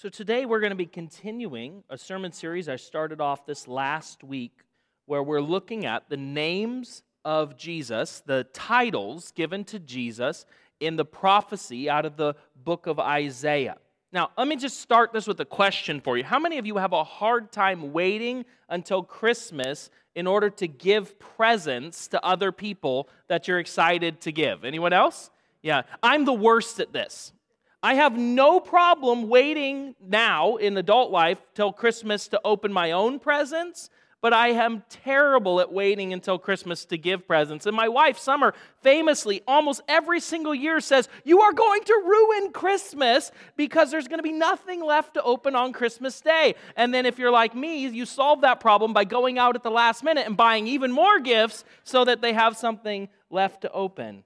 So, today we're going to be continuing a sermon series I started off this last week where we're looking at the names of Jesus, the titles given to Jesus in the prophecy out of the book of Isaiah. Now, let me just start this with a question for you. How many of you have a hard time waiting until Christmas in order to give presents to other people that you're excited to give? Anyone else? Yeah, I'm the worst at this. I have no problem waiting now in adult life till Christmas to open my own presents, but I am terrible at waiting until Christmas to give presents. And my wife, Summer, famously almost every single year says, You are going to ruin Christmas because there's going to be nothing left to open on Christmas Day. And then if you're like me, you solve that problem by going out at the last minute and buying even more gifts so that they have something left to open.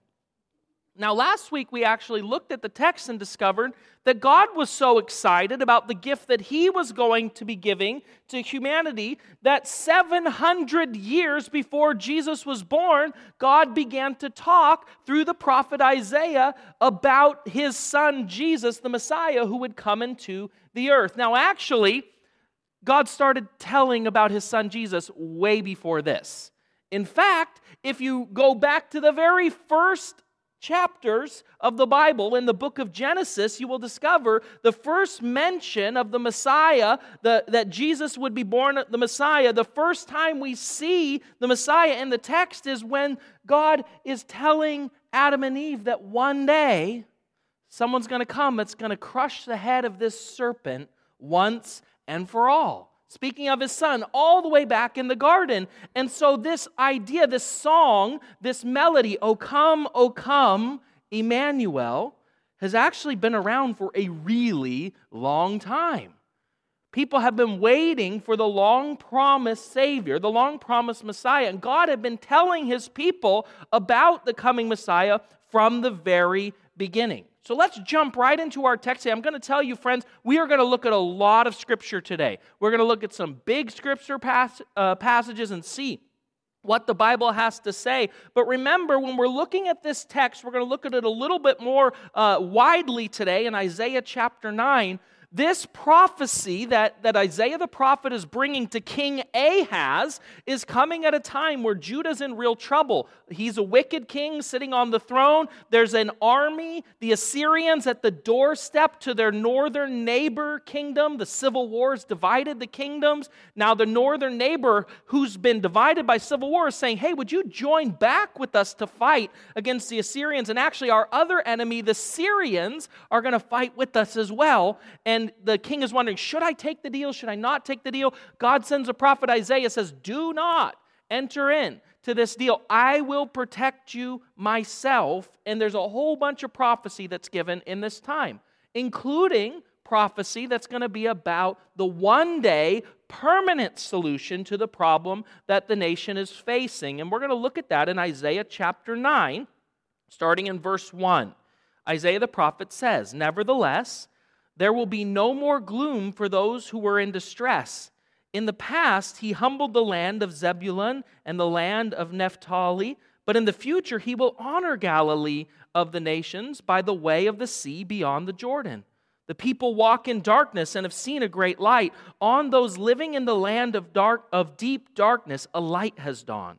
Now, last week we actually looked at the text and discovered that God was so excited about the gift that He was going to be giving to humanity that 700 years before Jesus was born, God began to talk through the prophet Isaiah about His Son Jesus, the Messiah, who would come into the earth. Now, actually, God started telling about His Son Jesus way before this. In fact, if you go back to the very first chapters of the Bible, in the book of Genesis, you will discover the first mention of the Messiah, the, that Jesus would be born the Messiah. The first time we see the Messiah in the text is when God is telling Adam and Eve that one day someone's going to come that's going to crush the head of this serpent once and for all speaking of his son, all the way back in the garden. And so, this idea, this song, this melody, O come, O come, Emmanuel, has actually been around for a really long time. People have been waiting for the long promised Savior, the long promised Messiah. And God had been telling his people about the coming Messiah from the very beginning. So let's jump right into our text. today. I'm going to tell you, friends, we are going to look at a lot of scripture today. We're going to look at some big scripture uh, passages and see what the Bible has to say. But remember, when we're looking at this text, we're going to look at it a little bit more uh, widely today in Isaiah chapter 9 this prophecy that, that Isaiah the prophet is bringing to King Ahaz is coming at a time where Judah's in real trouble. He's a wicked king sitting on the throne. There's an army, the Assyrians at the doorstep to their northern neighbor kingdom. The civil wars divided the kingdoms. Now, the northern neighbor who's been divided by civil war is saying, Hey, would you join back with us to fight against the Assyrians? And actually, our other enemy, the Syrians, are going to fight with us as well. And and the king is wondering, should I take the deal? Should I not take the deal? God sends a prophet Isaiah says, "Do not enter in to this deal. I will protect you myself." And there's a whole bunch of prophecy that's given in this time, including prophecy that's going to be about the one day permanent solution to the problem that the nation is facing. And we're going to look at that in Isaiah chapter 9, starting in verse 1. Isaiah the prophet says, Nevertheless, there will be no more gloom for those who were in distress. In the past, he humbled the land of Zebulun and the land of Naphtali, but in the future, he will honor Galilee of the nations by the way of the sea beyond the Jordan. The people walk in darkness and have seen a great light. On those living in the land of dark of deep darkness, a light has dawned.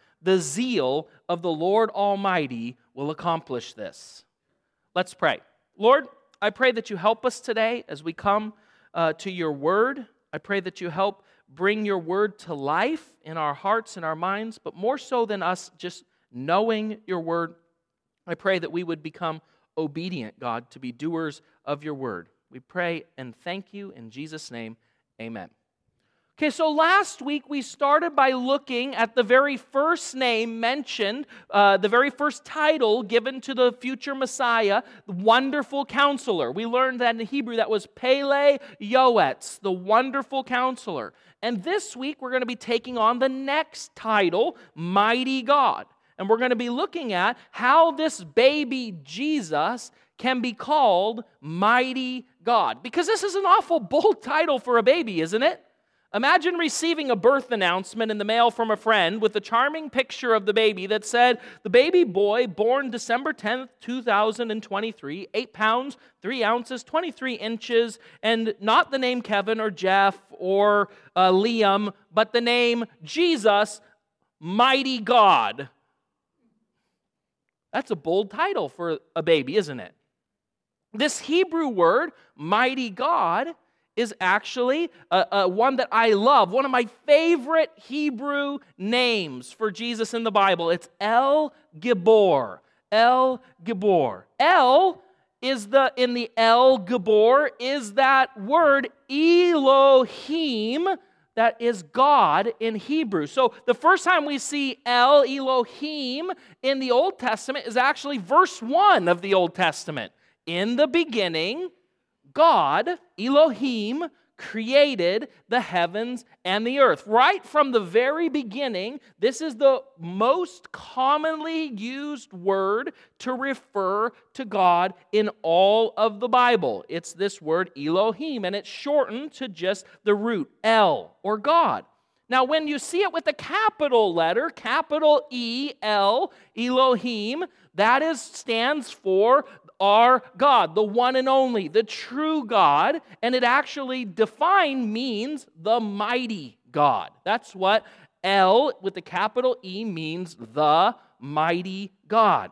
The zeal of the Lord Almighty will accomplish this. Let's pray. Lord, I pray that you help us today as we come uh, to your word. I pray that you help bring your word to life in our hearts and our minds, but more so than us just knowing your word, I pray that we would become obedient, God, to be doers of your word. We pray and thank you in Jesus' name. Amen. Okay, so last week we started by looking at the very first name mentioned, uh, the very first title given to the future Messiah, the Wonderful Counselor. We learned that in Hebrew that was Pele Yoetz, the Wonderful Counselor. And this week we're going to be taking on the next title, Mighty God. And we're going to be looking at how this baby Jesus can be called Mighty God. Because this is an awful bold title for a baby, isn't it? Imagine receiving a birth announcement in the mail from a friend with a charming picture of the baby that said, The baby boy born December 10th, 2023, 8 pounds, 3 ounces, 23 inches, and not the name Kevin or Jeff or uh, Liam, but the name Jesus, Mighty God. That's a bold title for a baby, isn't it? This Hebrew word, mighty God, is actually a, a one that I love, one of my favorite Hebrew names for Jesus in the Bible. It's El Gibor. El Gibor. El is the in the El Gibor is that word Elohim that is God in Hebrew. So the first time we see El Elohim in the Old Testament is actually verse 1 of the Old Testament. In the beginning, God, Elohim, created the heavens and the earth. Right from the very beginning, this is the most commonly used word to refer to God in all of the Bible. It's this word Elohim, and it's shortened to just the root El or God. Now, when you see it with a capital letter, capital E L, Elohim, that is stands for our God, the one and only, the true God. And it actually defined means the mighty God. That's what El with the capital E means the mighty God.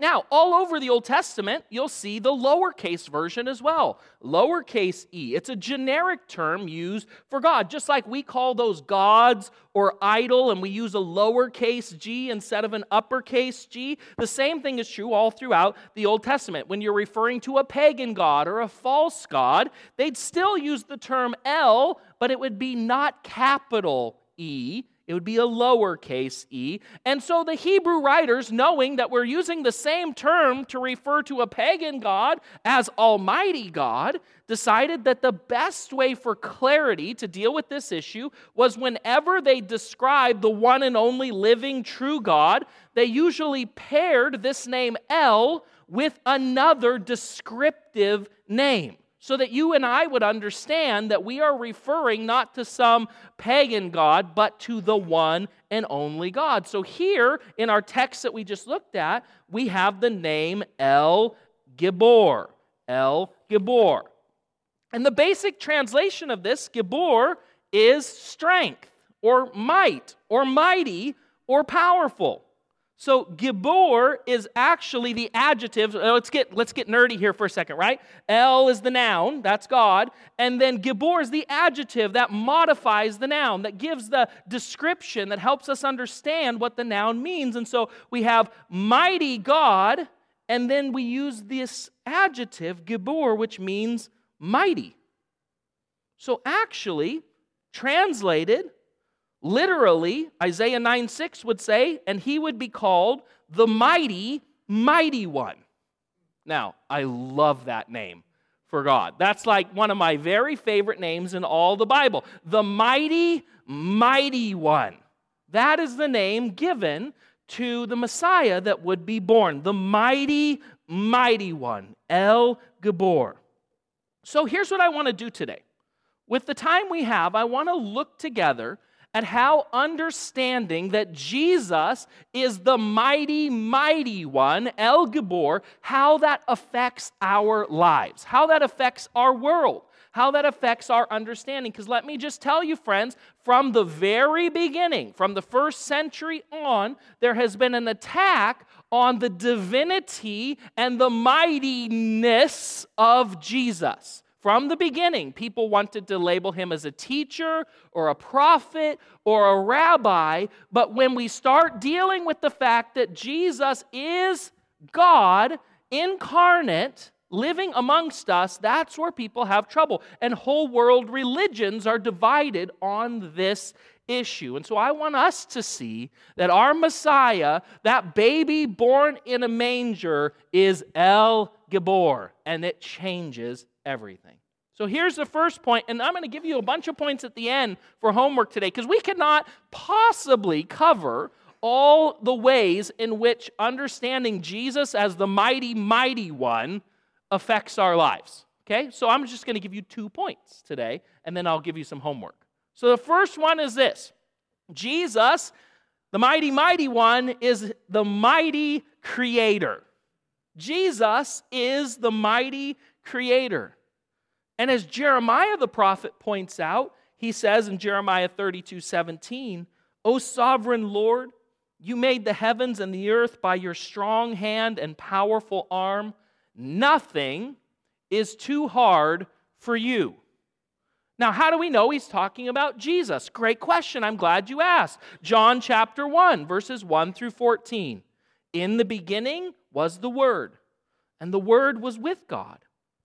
Now, all over the Old Testament, you'll see the lowercase version as well. Lowercase e. It's a generic term used for God, just like we call those gods or idol and we use a lowercase g instead of an uppercase g. The same thing is true all throughout the Old Testament. When you're referring to a pagan god or a false god, they'd still use the term El, but it would be not capital E it would be a lowercase e. And so the Hebrew writers, knowing that we're using the same term to refer to a pagan God as Almighty God, decided that the best way for clarity to deal with this issue was whenever they described the one and only living true God, they usually paired this name El with another descriptive name so that you and I would understand that we are referring not to some pagan God, but to the one and only God. So here in our text that we just looked at, we have the name El Gibor. El Gibor. And the basic translation of this, Gibor, is strength or might or mighty or powerful. So Gibor is actually the adjective. Uh, let's get, let's get nerdy here for a second, right? El is the noun, that's God. And then Gibor is the adjective that modifies the noun, that gives the description, that helps us understand what the noun means. And so we have mighty God, and then we use this adjective, Gibor, which means mighty. So actually, translated, Literally, Isaiah 9 6 would say, and he would be called the mighty, mighty one. Now, I love that name for God. That's like one of my very favorite names in all the Bible. The mighty, mighty one. That is the name given to the Messiah that would be born. The mighty, mighty one, El Gibor. So here's what I want to do today. With the time we have, I want to look together at how understanding that Jesus is the mighty, mighty one, El Gibor, how that affects our lives, how that affects our world, how that affects our understanding. Because let me just tell you, friends, from the very beginning, from the first century on, there has been an attack on the divinity and the mightiness of Jesus From the beginning, people wanted to label him as a teacher or a prophet or a rabbi. But when we start dealing with the fact that Jesus is God incarnate, living amongst us, that's where people have trouble. And whole world religions are divided on this issue. And so I want us to see that our Messiah, that baby born in a manger, is El Gibor, and it changes everything. So here's the first point, and I'm going to give you a bunch of points at the end for homework today because we cannot possibly cover all the ways in which understanding Jesus as the mighty, mighty one affects our lives. Okay? So I'm just going to give you two points today, and then I'll give you some homework. So the first one is this Jesus, the mighty, mighty one, is the mighty creator. Jesus is the mighty creator. And as Jeremiah the prophet points out, he says in Jeremiah 32 17, O sovereign Lord, you made the heavens and the earth by your strong hand and powerful arm. Nothing is too hard for you. Now, how do we know he's talking about Jesus? Great question. I'm glad you asked. John chapter 1, verses 1 through 14. In the beginning was the Word, and the Word was with God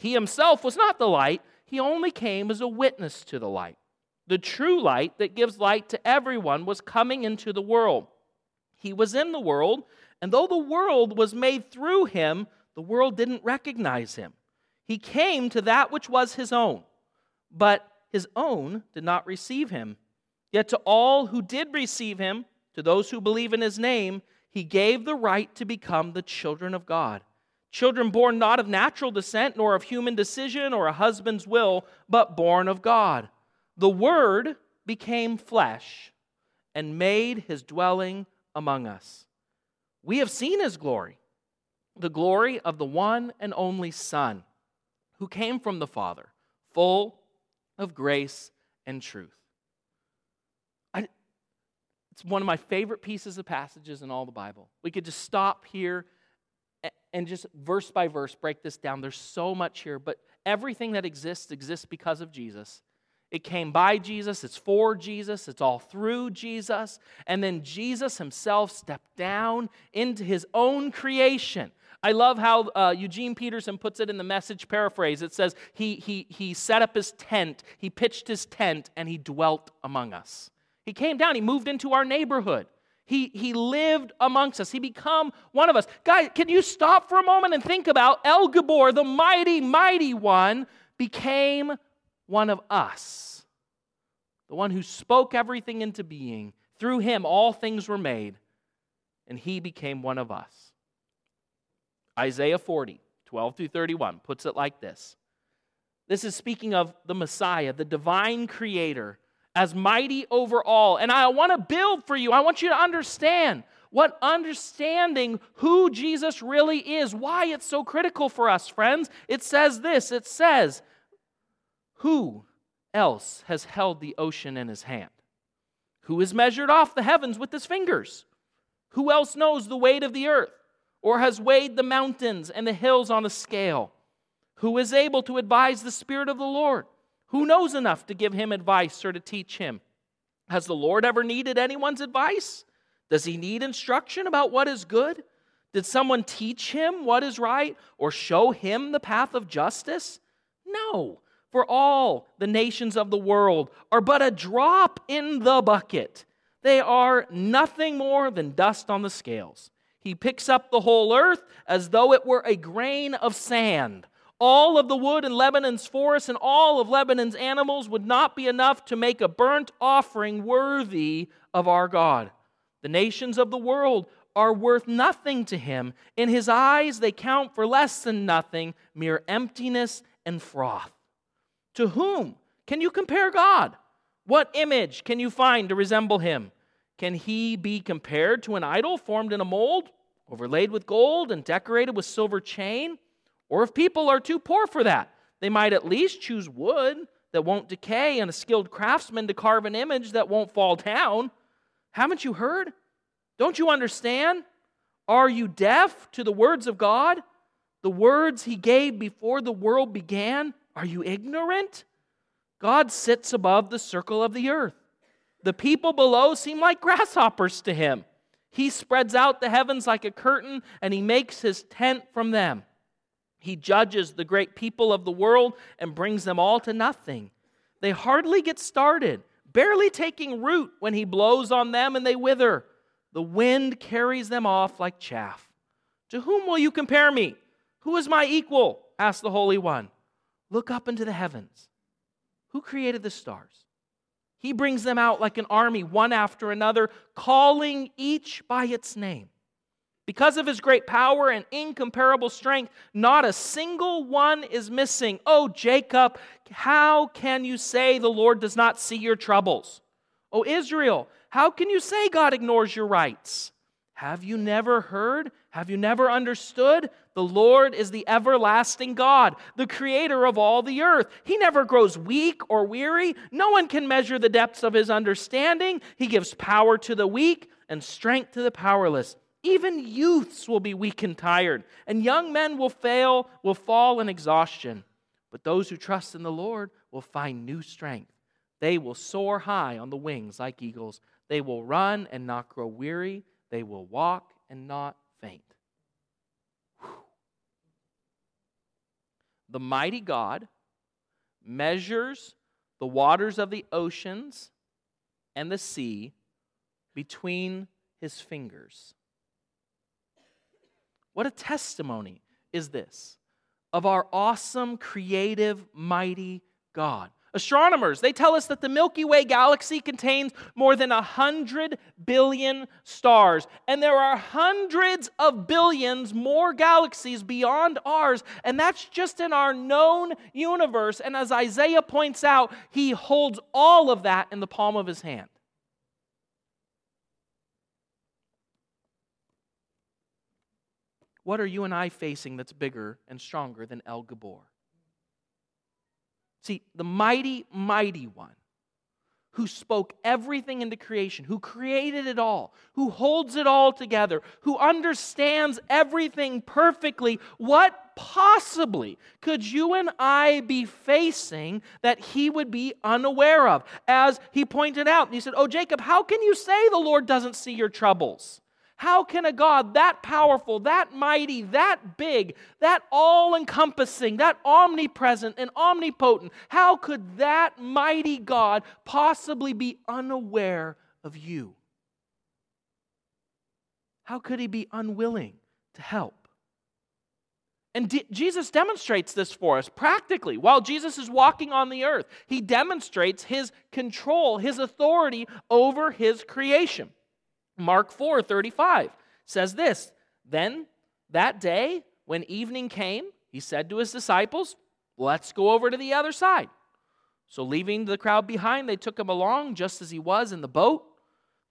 He himself was not the light, he only came as a witness to the light. The true light that gives light to everyone was coming into the world. He was in the world, and though the world was made through him, the world didn't recognize him. He came to that which was his own, but his own did not receive him. Yet to all who did receive him, to those who believe in his name, he gave the right to become the children of God Children born not of natural descent, nor of human decision or a husband's will, but born of God. The Word became flesh and made his dwelling among us. We have seen his glory, the glory of the one and only Son, who came from the Father, full of grace and truth. I, it's one of my favorite pieces of passages in all the Bible. We could just stop here and just verse by verse break this down. There's so much here, but everything that exists exists because of Jesus. It came by Jesus, it's for Jesus, it's all through Jesus. And then Jesus himself stepped down into his own creation. I love how uh, Eugene Peterson puts it in the message paraphrase. It says, he, he, he set up his tent, he pitched his tent, and he dwelt among us. He came down, he moved into our neighborhood. He, he lived amongst us. He become one of us. Guys, can you stop for a moment and think about El Gibor, the mighty, mighty one, became one of us. The one who spoke everything into being. Through him, all things were made, and he became one of us. Isaiah 40, 12 through 31 puts it like this. This is speaking of the Messiah, the divine creator as mighty over all. And I want to build for you, I want you to understand what understanding who Jesus really is, why it's so critical for us, friends. It says this it says, Who else has held the ocean in his hand? Who has measured off the heavens with his fingers? Who else knows the weight of the earth or has weighed the mountains and the hills on a scale? Who is able to advise the Spirit of the Lord? Who knows enough to give him advice or to teach him? Has the Lord ever needed anyone's advice? Does he need instruction about what is good? Did someone teach him what is right or show him the path of justice? No, for all the nations of the world are but a drop in the bucket. They are nothing more than dust on the scales. He picks up the whole earth as though it were a grain of sand all of the wood in Lebanon's forest and all of Lebanon's animals would not be enough to make a burnt offering worthy of our God. The nations of the world are worth nothing to him. In his eyes, they count for less than nothing, mere emptiness and froth. To whom can you compare God? What image can you find to resemble him? Can he be compared to an idol formed in a mold, overlaid with gold and decorated with silver chain? Or if people are too poor for that, they might at least choose wood that won't decay and a skilled craftsman to carve an image that won't fall down. Haven't you heard? Don't you understand? Are you deaf to the words of God? The words he gave before the world began? Are you ignorant? God sits above the circle of the earth. The people below seem like grasshoppers to him. He spreads out the heavens like a curtain, and he makes his tent from them. He judges the great people of the world and brings them all to nothing. They hardly get started, barely taking root when he blows on them and they wither. The wind carries them off like chaff. To whom will you compare me? Who is my equal? asked the Holy One. Look up into the heavens. Who created the stars? He brings them out like an army, one after another, calling each by its name. Because of his great power and incomparable strength, not a single one is missing. Oh, Jacob, how can you say the Lord does not see your troubles? Oh, Israel, how can you say God ignores your rights? Have you never heard? Have you never understood? The Lord is the everlasting God, the creator of all the earth. He never grows weak or weary. No one can measure the depths of his understanding. He gives power to the weak and strength to the powerless. Even youths will be weak and tired, and young men will fail, will fall in exhaustion. But those who trust in the Lord will find new strength. They will soar high on the wings like eagles. They will run and not grow weary. They will walk and not faint. Whew. The mighty God measures the waters of the oceans and the sea between his fingers. What a testimony is this of our awesome, creative, mighty God. Astronomers, they tell us that the Milky Way galaxy contains more than 100 billion stars. And there are hundreds of billions more galaxies beyond ours. And that's just in our known universe. And as Isaiah points out, he holds all of that in the palm of his hand. What are you and I facing that's bigger and stronger than El Gibor? See, the mighty, mighty one who spoke everything into creation, who created it all, who holds it all together, who understands everything perfectly, what possibly could you and I be facing that he would be unaware of? As he pointed out, he said, Oh, Jacob, how can you say the Lord doesn't see your troubles? How can a God that powerful, that mighty, that big, that all encompassing, that omnipresent and omnipotent, how could that mighty God possibly be unaware of you? How could he be unwilling to help? And D- Jesus demonstrates this for us practically. While Jesus is walking on the earth, he demonstrates his control, his authority over his creation. Mark 4 35 says this Then that day, when evening came, he said to his disciples, Let's go over to the other side. So, leaving the crowd behind, they took him along just as he was in the boat.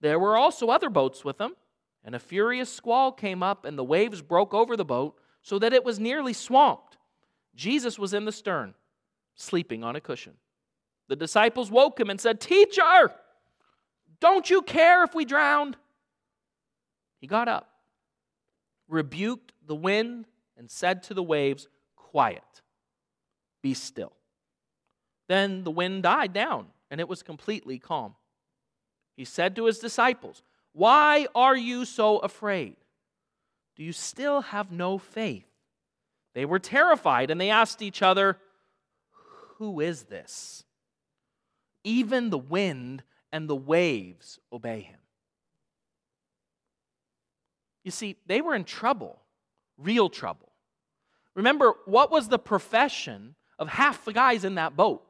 There were also other boats with him, and a furious squall came up, and the waves broke over the boat so that it was nearly swamped. Jesus was in the stern, sleeping on a cushion. The disciples woke him and said, Teacher, don't you care if we drowned? He got up, rebuked the wind, and said to the waves, Quiet, be still. Then the wind died down, and it was completely calm. He said to his disciples, Why are you so afraid? Do you still have no faith? They were terrified, and they asked each other, Who is this? Even the wind and the waves obey him. You see, they were in trouble, real trouble. Remember, what was the profession of half the guys in that boat?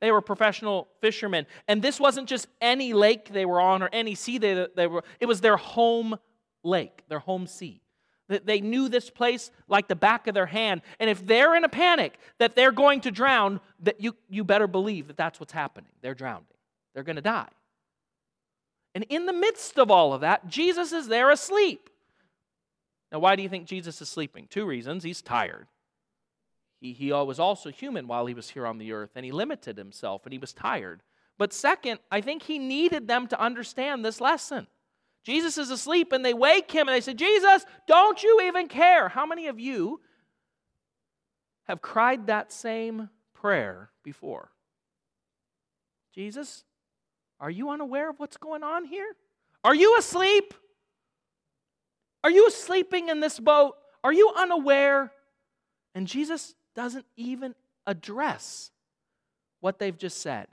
They were professional fishermen. And this wasn't just any lake they were on or any sea they, they were, it was their home lake, their home sea. They knew this place like the back of their hand. And if they're in a panic that they're going to drown, that you, you better believe that that's what's happening. They're drowning. They're going to die. And in the midst of all of that, Jesus is there asleep. Now, why do you think Jesus is sleeping? Two reasons. He's tired. He, he was also human while he was here on the earth, and he limited himself, and he was tired. But second, I think he needed them to understand this lesson. Jesus is asleep, and they wake him, and they say, Jesus, don't you even care? How many of you have cried that same prayer before? Jesus, are you unaware of what's going on here? Are you asleep? Are you sleeping in this boat? Are you unaware? And Jesus doesn't even address what they've just said.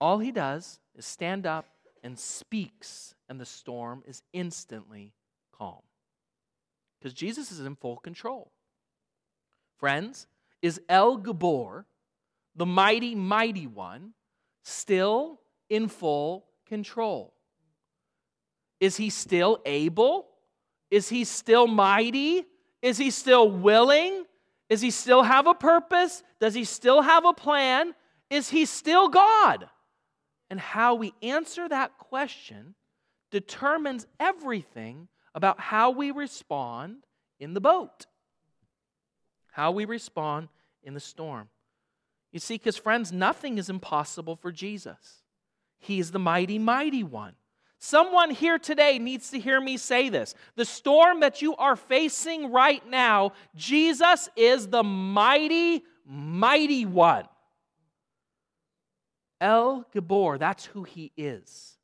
All he does is stand up and speaks, and the storm is instantly calm. Because Jesus is in full control. Friends, is El Gibor, the mighty, mighty one, still in full control? Is he still able? Is he still mighty? Is he still willing? Does he still have a purpose? Does he still have a plan? Is he still God? And how we answer that question determines everything about how we respond in the boat, how we respond in the storm. You see, because friends, nothing is impossible for Jesus. He is the mighty, mighty one. Someone here today needs to hear me say this. The storm that you are facing right now, Jesus is the mighty, mighty one. El Gibor, that's who he is.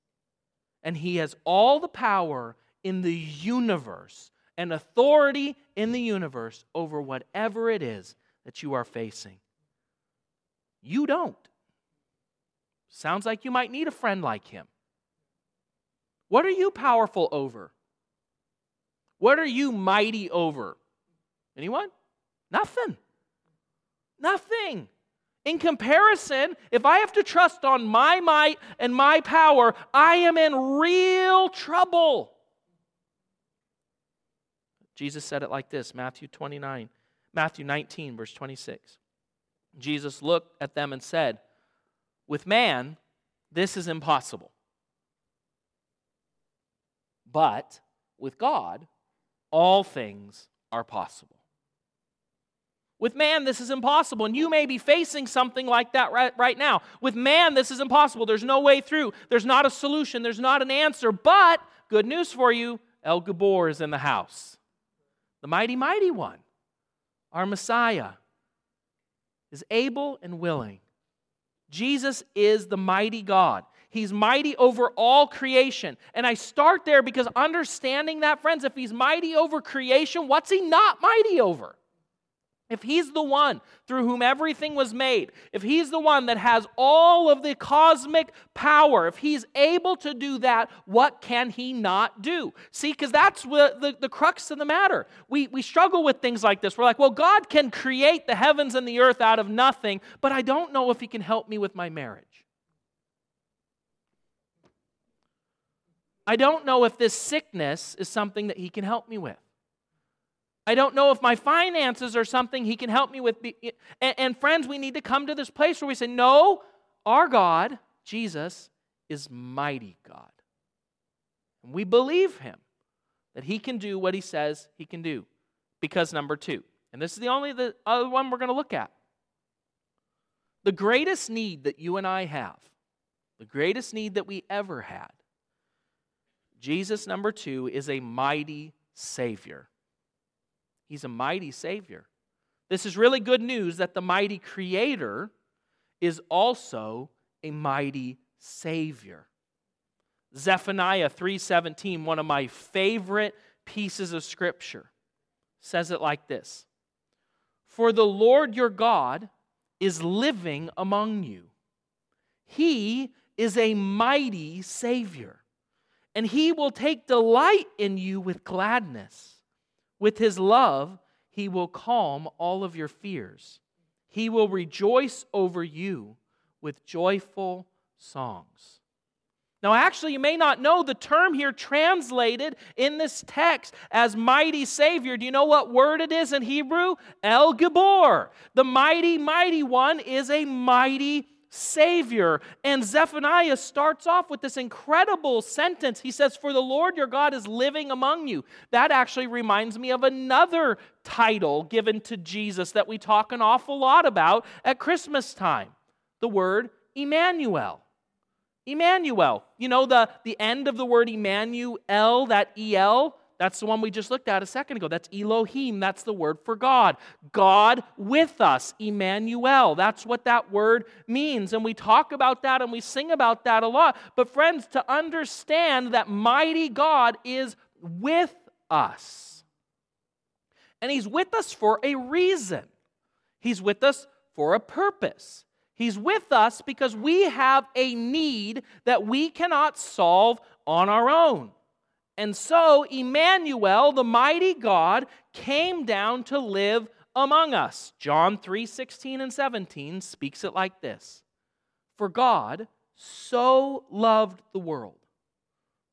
And he has all the power in the universe and authority in the universe over whatever it is that you are facing. You don't. Sounds like you might need a friend like him. What are you powerful over? What are you mighty over? Anyone? Nothing. Nothing. In comparison, if I have to trust on my might and my power, I am in real trouble. Jesus said it like this Matthew 29, Matthew 19, verse 26. Jesus looked at them and said, With man, this is impossible. But with God, all things are possible. With man, this is impossible. And you may be facing something like that right, right now. With man, this is impossible. There's no way through. There's not a solution. There's not an answer. But, good news for you El Gibor is in the house. The mighty, mighty one, our Messiah, is able and willing. Jesus is the mighty God. He's mighty over all creation. And I start there because understanding that, friends, if he's mighty over creation, what's he not mighty over? If he's the one through whom everything was made, if he's the one that has all of the cosmic power, if he's able to do that, what can he not do? See, because that's what the, the crux of the matter. We, we struggle with things like this. We're like, well, God can create the heavens and the earth out of nothing, but I don't know if he can help me with my marriage. I don't know if this sickness is something that he can help me with. I don't know if my finances are something He can help me with. And, friends, we need to come to this place where we say, No, our God, Jesus, is mighty God. And we believe Him that He can do what He says He can do. Because, number two, and this is the only the other one we're going to look at. The greatest need that you and I have, the greatest need that we ever had, Jesus, number two, is a mighty Savior. He's a mighty Savior. This is really good news that the mighty Creator is also a mighty Savior. Zephaniah 3:17, one of my favorite pieces of scripture, says it like this. For the Lord your God is living among you. He is a mighty Savior, and he will take delight in you with gladness. With his love, he will calm all of your fears. He will rejoice over you with joyful songs. Now, actually, you may not know the term here translated in this text as mighty Savior. Do you know what word it is in Hebrew? El Gibor. The mighty, mighty one is a mighty Savior. And Zephaniah starts off with this incredible sentence. He says, For the Lord your God is living among you. That actually reminds me of another title given to Jesus that we talk an awful lot about at Christmas time the word Emmanuel. Emmanuel. You know the, the end of the word Emmanuel, that EL? That's the one we just looked at a second ago. That's Elohim. That's the word for God. God with us, Emmanuel. That's what that word means. And we talk about that and we sing about that a lot. But, friends, to understand that mighty God is with us. And He's with us for a reason, He's with us for a purpose. He's with us because we have a need that we cannot solve on our own. And so Emmanuel, the mighty God, came down to live among us. John 3 16 and 17 speaks it like this For God so loved the world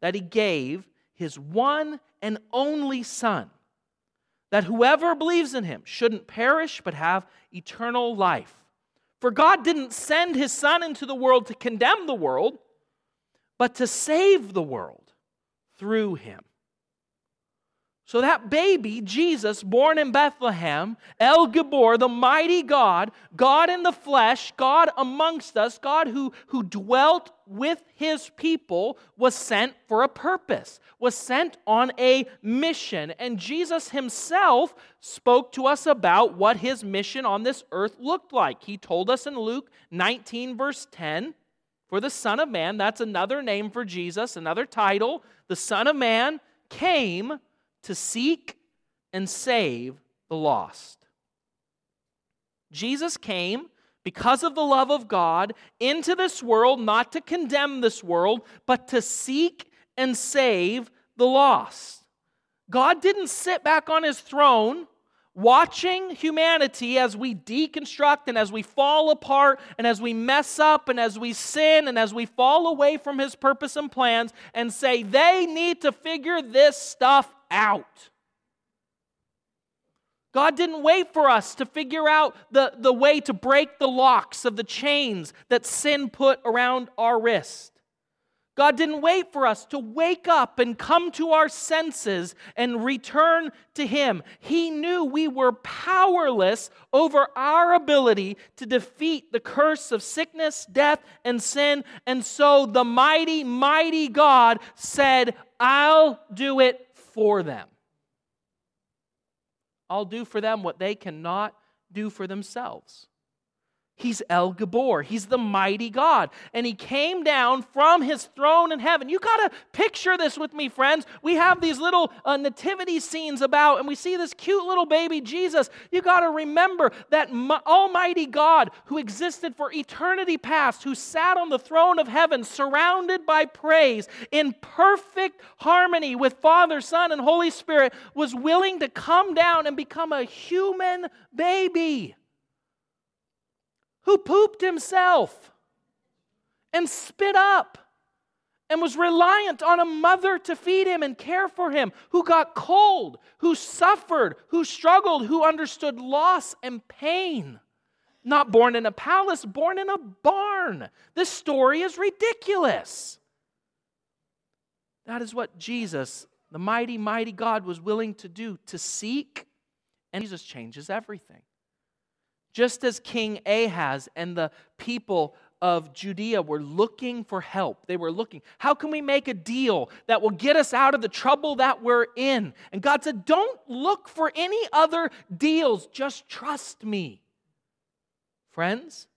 that he gave his one and only Son, that whoever believes in him shouldn't perish but have eternal life. For God didn't send his Son into the world to condemn the world, but to save the world through him. So, that baby, Jesus, born in Bethlehem, El Gibor, the mighty God, God in the flesh, God amongst us, God who, who dwelt with his people, was sent for a purpose, was sent on a mission. And Jesus himself spoke to us about what his mission on this earth looked like. He told us in Luke 19, verse 10 for the Son of Man, that's another name for Jesus, another title. The Son of Man came to seek and save the lost. Jesus came because of the love of God into this world, not to condemn this world, but to seek and save the lost. God didn't sit back on his throne watching humanity as we deconstruct and as we fall apart and as we mess up and as we sin and as we fall away from his purpose and plans and say they need to figure this stuff out. God didn't wait for us to figure out the, the way to break the locks of the chains that sin put around our wrist. God didn't wait for us to wake up and come to our senses and return to Him. He knew we were powerless over our ability to defeat the curse of sickness, death, and sin. And so the mighty, mighty God said, I'll do it for them. I'll do for them what they cannot do for themselves. He's El Gibor. He's the mighty God. And he came down from his throne in heaven. You got to picture this with me, friends. We have these little uh, nativity scenes about, and we see this cute little baby Jesus. You got to remember that Almighty God, who existed for eternity past, who sat on the throne of heaven, surrounded by praise, in perfect harmony with Father, Son, and Holy Spirit, was willing to come down and become a human baby who pooped himself and spit up and was reliant on a mother to feed him and care for him, who got cold, who suffered, who struggled, who understood loss and pain. Not born in a palace, born in a barn. This story is ridiculous. That is what Jesus, the mighty, mighty God, was willing to do to seek, and Jesus changes everything. Just as King Ahaz and the people of Judea were looking for help. They were looking, how can we make a deal that will get us out of the trouble that we're in? And God said, don't look for any other deals, just trust me. Friends,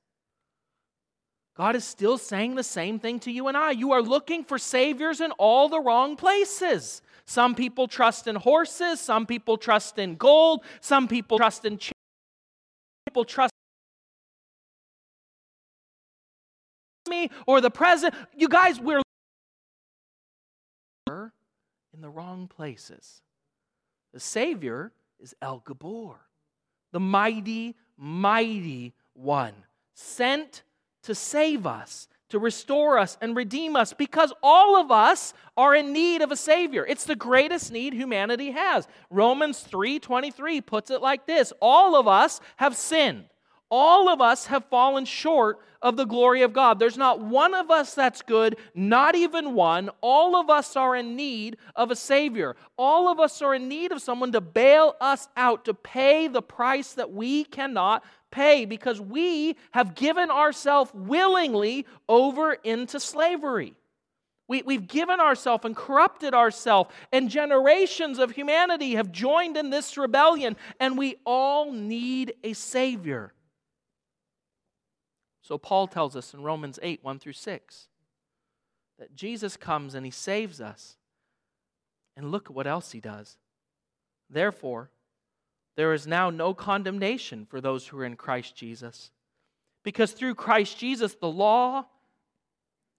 God is still saying the same thing to you and I. You are looking for saviors in all the wrong places. Some people trust in horses, some people trust in gold, some people trust in people trust me or the president. You guys, we're in the wrong places. The Savior is El Gibor, the mighty, mighty one, sent to save us, to restore us and redeem us because all of us are in need of a savior. It's the greatest need humanity has. Romans 3:23 puts it like this: All of us have sinned. All of us have fallen short of the glory of God. There's not one of us that's good, not even one. All of us are in need of a Savior. All of us are in need of someone to bail us out, to pay the price that we cannot pay because we have given ourselves willingly over into slavery. We, we've given ourselves and corrupted ourselves, and generations of humanity have joined in this rebellion, and we all need a Savior. So Paul tells us in Romans 8 1 through 6 that Jesus comes and he saves us. And look at what else he does. Therefore, there is now no condemnation for those who are in Christ Jesus. Because through Christ Jesus, the law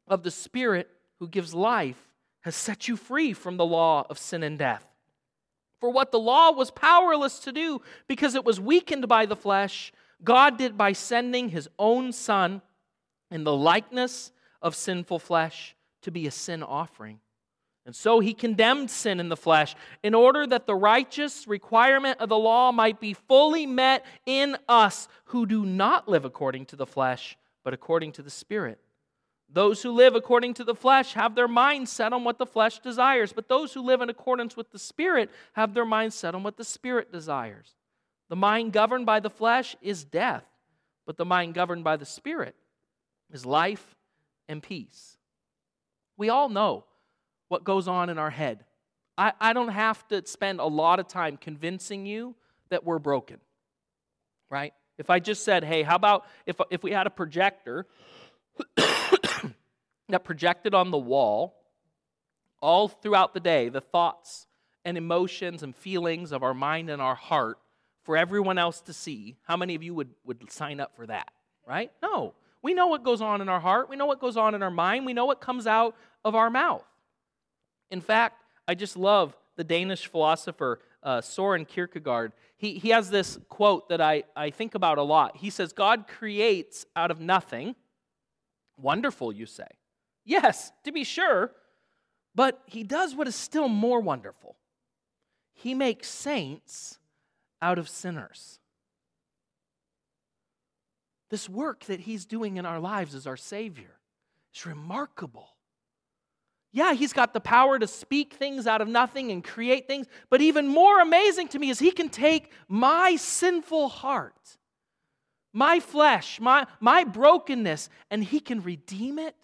of the Spirit who gives life has set you free from the law of sin and death. For what the law was powerless to do because it was weakened by the flesh, God did by sending his own Son in the likeness of sinful flesh to be a sin offering. And so he condemned sin in the flesh in order that the righteous requirement of the law might be fully met in us who do not live according to the flesh, but according to the Spirit. Those who live according to the flesh have their minds set on what the flesh desires, but those who live in accordance with the Spirit have their minds set on what the Spirit desires. The mind governed by the flesh is death, but the mind governed by the Spirit is life and peace. We all know what goes on in our head. I, I don't have to spend a lot of time convincing you that we're broken, right? If I just said, hey, how about if, if we had a projector that projected on the wall all throughout the day the thoughts and emotions and feelings of our mind and our heart for everyone else to see, how many of you would, would sign up for that, right? No. We know what goes on in our heart. We know what goes on in our mind. We know what comes out of our mouth. In fact, I just love the Danish philosopher uh, Soren Kierkegaard. He, he has this quote that I, I think about a lot. He says, God creates out of nothing. Wonderful, you say. Yes, to be sure. But he does what is still more wonderful. He makes saints out of sinners. This work that he's doing in our lives as our Savior is remarkable. Yeah, he's got the power to speak things out of nothing and create things, but even more amazing to me is he can take my sinful heart, my flesh, my, my brokenness, and he can redeem it,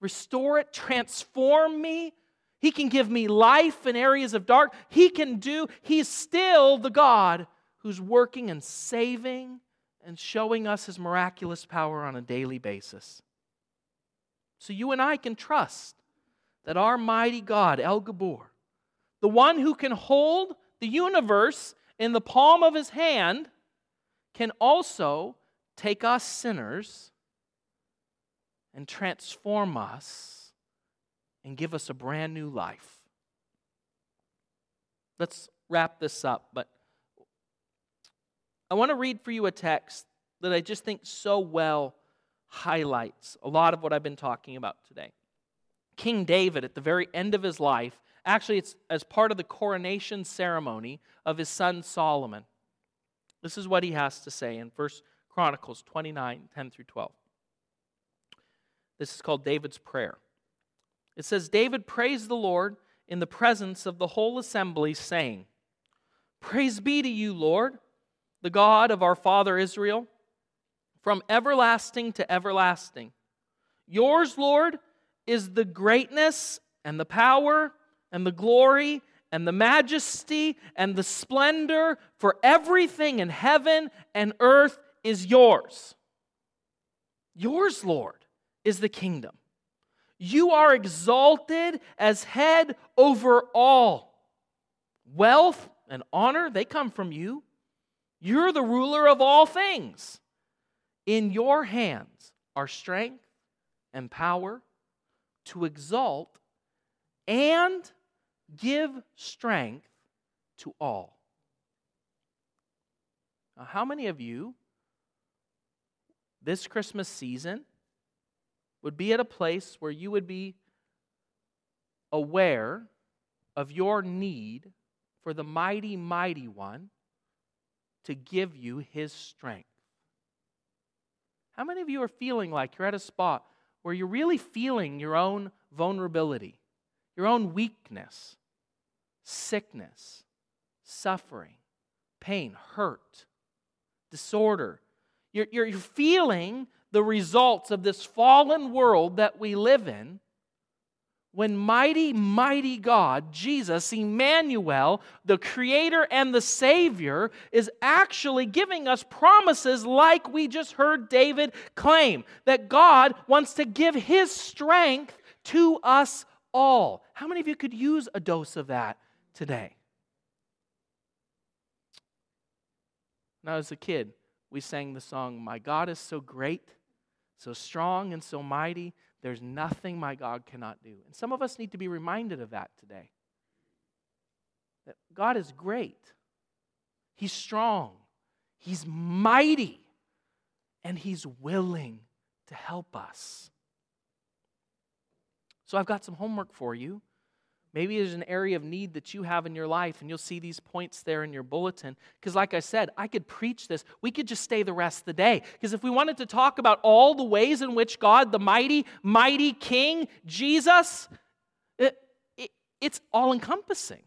restore it, transform me. He can give me life in areas of dark. He can do, he's still the God who's working and saving and showing us his miraculous power on a daily basis. So you and I can trust that our mighty God, El Gibor, the one who can hold the universe in the palm of his hand, can also take us sinners and transform us and give us a brand new life. Let's wrap this up, but I want to read for you a text that I just think so well highlights a lot of what I've been talking about today. King David, at the very end of his life, actually, it's as part of the coronation ceremony of his son Solomon. This is what he has to say in First Chronicles 29 10 through 12. This is called David's prayer. It says, David praised the Lord in the presence of the whole assembly, saying, Praise be to you, Lord, the God of our father Israel, from everlasting to everlasting. Yours, Lord, is the greatness and the power and the glory and the majesty and the splendor, for everything in heaven and earth is yours. Yours, Lord, is the kingdom. You are exalted as head over all. Wealth and honor, they come from you. You're the ruler of all things. In your hands are strength and power to exalt and give strength to all. Now, how many of you this Christmas season would be at a place where you would be aware of your need for the mighty, mighty one to give you his strength. How many of you are feeling like you're at a spot where you're really feeling your own vulnerability, your own weakness, sickness, suffering, pain, hurt, disorder? You're, you're feeling the results of this fallen world that we live in when mighty, mighty God, Jesus, Emmanuel, the Creator and the Savior, is actually giving us promises like we just heard David claim that God wants to give His strength to us all. How many of you could use a dose of that today? Now, as a kid, we sang the song, My God is so great, so strong, and so mighty there's nothing my God cannot do. And some of us need to be reminded of that today. That God is great, He's strong, He's mighty, and He's willing to help us. So I've got some homework for you. Maybe there's an area of need that you have in your life, and you'll see these points there in your bulletin. Because, like I said, I could preach this. We could just stay the rest of the day. Because if we wanted to talk about all the ways in which God, the mighty, mighty King, Jesus, it, it, it's all encompassing.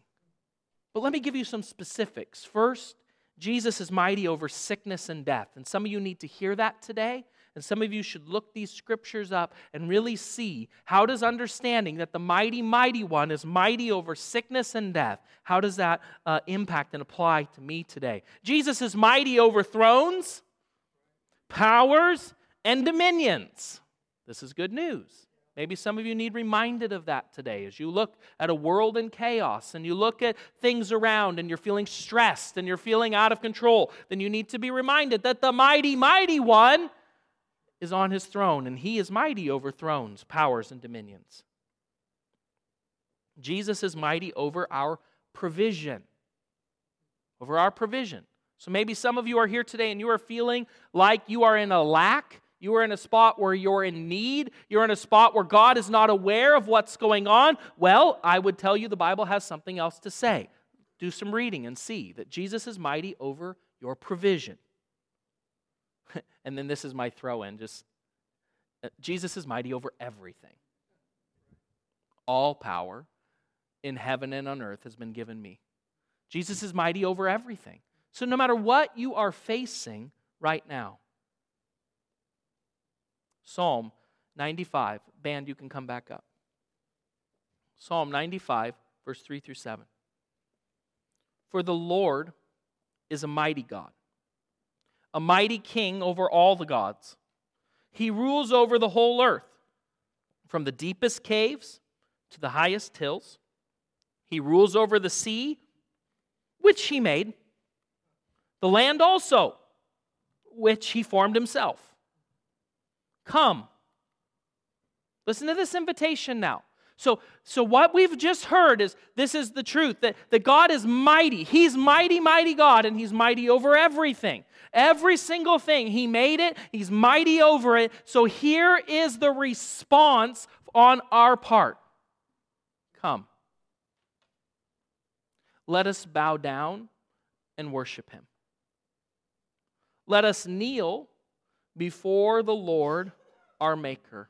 But let me give you some specifics. First, Jesus is mighty over sickness and death. And some of you need to hear that today and some of you should look these scriptures up and really see how does understanding that the mighty, mighty one is mighty over sickness and death, how does that uh, impact and apply to me today? Jesus is mighty over thrones, powers, and dominions. This is good news. Maybe some of you need reminded of that today as you look at a world in chaos and you look at things around and you're feeling stressed and you're feeling out of control. Then you need to be reminded that the mighty, mighty one is on his throne, and he is mighty over thrones, powers, and dominions. Jesus is mighty over our provision. Over our provision. So maybe some of you are here today and you are feeling like you are in a lack. You are in a spot where you're in need. You're in a spot where God is not aware of what's going on. Well, I would tell you the Bible has something else to say. Do some reading and see that Jesus is mighty over your provision. and then this is my throw in just uh, Jesus is mighty over everything. All power in heaven and on earth has been given me. Jesus is mighty over everything. So no matter what you are facing right now, Psalm 95, band, you can come back up. Psalm 95, verse 3 through 7. For the Lord is a mighty God a mighty king over all the gods. He rules over the whole earth, from the deepest caves to the highest hills. He rules over the sea, which he made, the land also, which he formed himself. Come. Listen to this invitation now. So, so what we've just heard is this is the truth that, that God is mighty. He's mighty, mighty God, and He's mighty over everything. Every single thing. He made it, He's mighty over it. So here is the response on our part Come. Let us bow down and worship Him. Let us kneel before the Lord our Maker.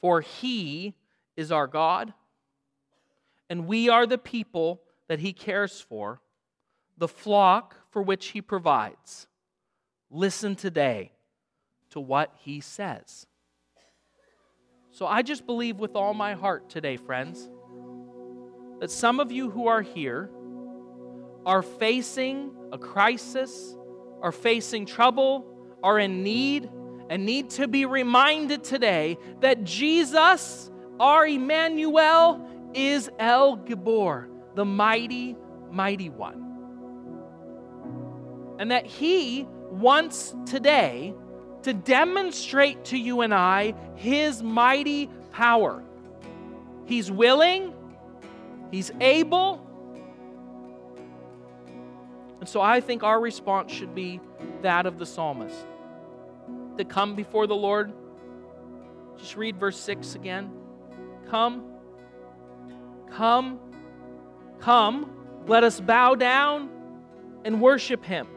For He is our God, and we are the people that He cares for the flock for which he provides. Listen today to what he says. So I just believe with all my heart today, friends, that some of you who are here are facing a crisis, are facing trouble, are in need, and need to be reminded today that Jesus, our Emmanuel, is El Gibor, the mighty, mighty one and that He wants today to demonstrate to you and I His mighty power. He's willing, He's able. And so I think our response should be that of the psalmist to come before the Lord Just read verse 6 again. Come, come, come, let us bow down and worship him.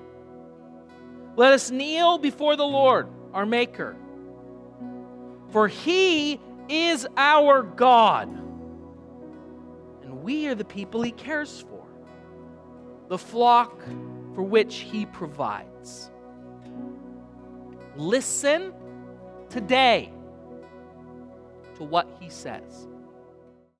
Let us kneel before the Lord, our Maker. For he is our God, and we are the people he cares for, the flock for which he provides. Listen today to what he says.